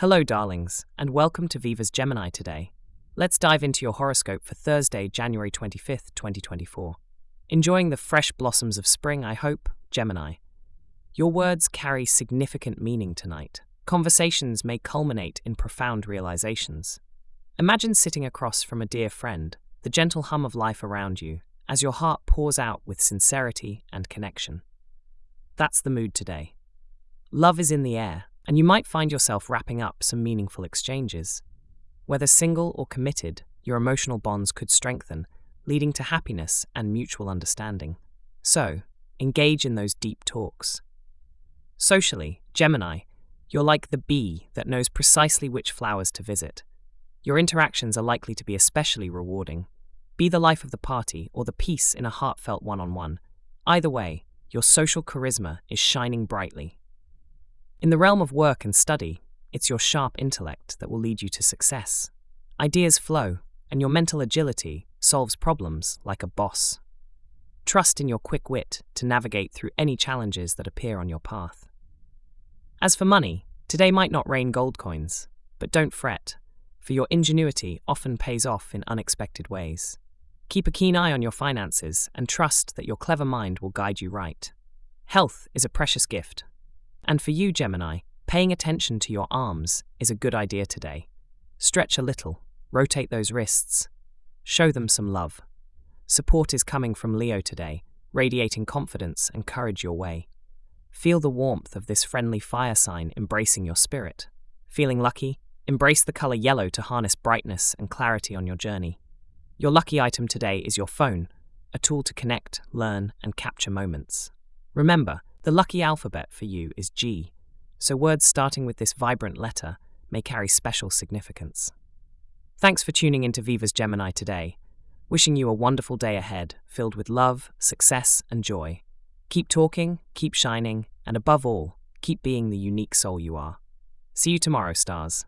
Hello, darlings, and welcome to Viva's Gemini today. Let's dive into your horoscope for Thursday, January 25th, 2024. Enjoying the fresh blossoms of spring, I hope, Gemini. Your words carry significant meaning tonight. Conversations may culminate in profound realizations. Imagine sitting across from a dear friend, the gentle hum of life around you, as your heart pours out with sincerity and connection. That's the mood today. Love is in the air, and you might find yourself wrapping up some meaningful exchanges. Whether single or committed, your emotional bonds could strengthen, leading to happiness and mutual understanding. So, engage in those deep talks. Socially, Gemini, you're like the bee that knows precisely which flowers to visit. Your interactions are likely to be especially rewarding. Be the life of the party or the peace in a heartfelt one on one. Either way, your social charisma is shining brightly. In the realm of work and study, it's your sharp intellect that will lead you to success. Ideas flow, and your mental agility solves problems like a boss. Trust in your quick wit to navigate through any challenges that appear on your path. As for money, today might not rain gold coins, but don't fret, for your ingenuity often pays off in unexpected ways. Keep a keen eye on your finances and trust that your clever mind will guide you right. Health is a precious gift, and for you, Gemini, paying attention to your arms is a good idea today. Stretch a little, rotate those wrists, show them some love. Support is coming from Leo today, radiating confidence and courage your way. Feel the warmth of this friendly fire sign embracing your spirit. Feeling lucky? Embrace the color yellow to harness brightness and clarity on your journey. Your lucky item today is your phone, a tool to connect, learn, and capture moments. Remember, the lucky alphabet for you is G, so words starting with this vibrant letter may carry special significance. Thanks for tuning into Viva's Gemini today. Wishing you a wonderful day ahead, filled with love, success, and joy. Keep talking, keep shining, and above all, keep being the unique soul you are. See you tomorrow, stars.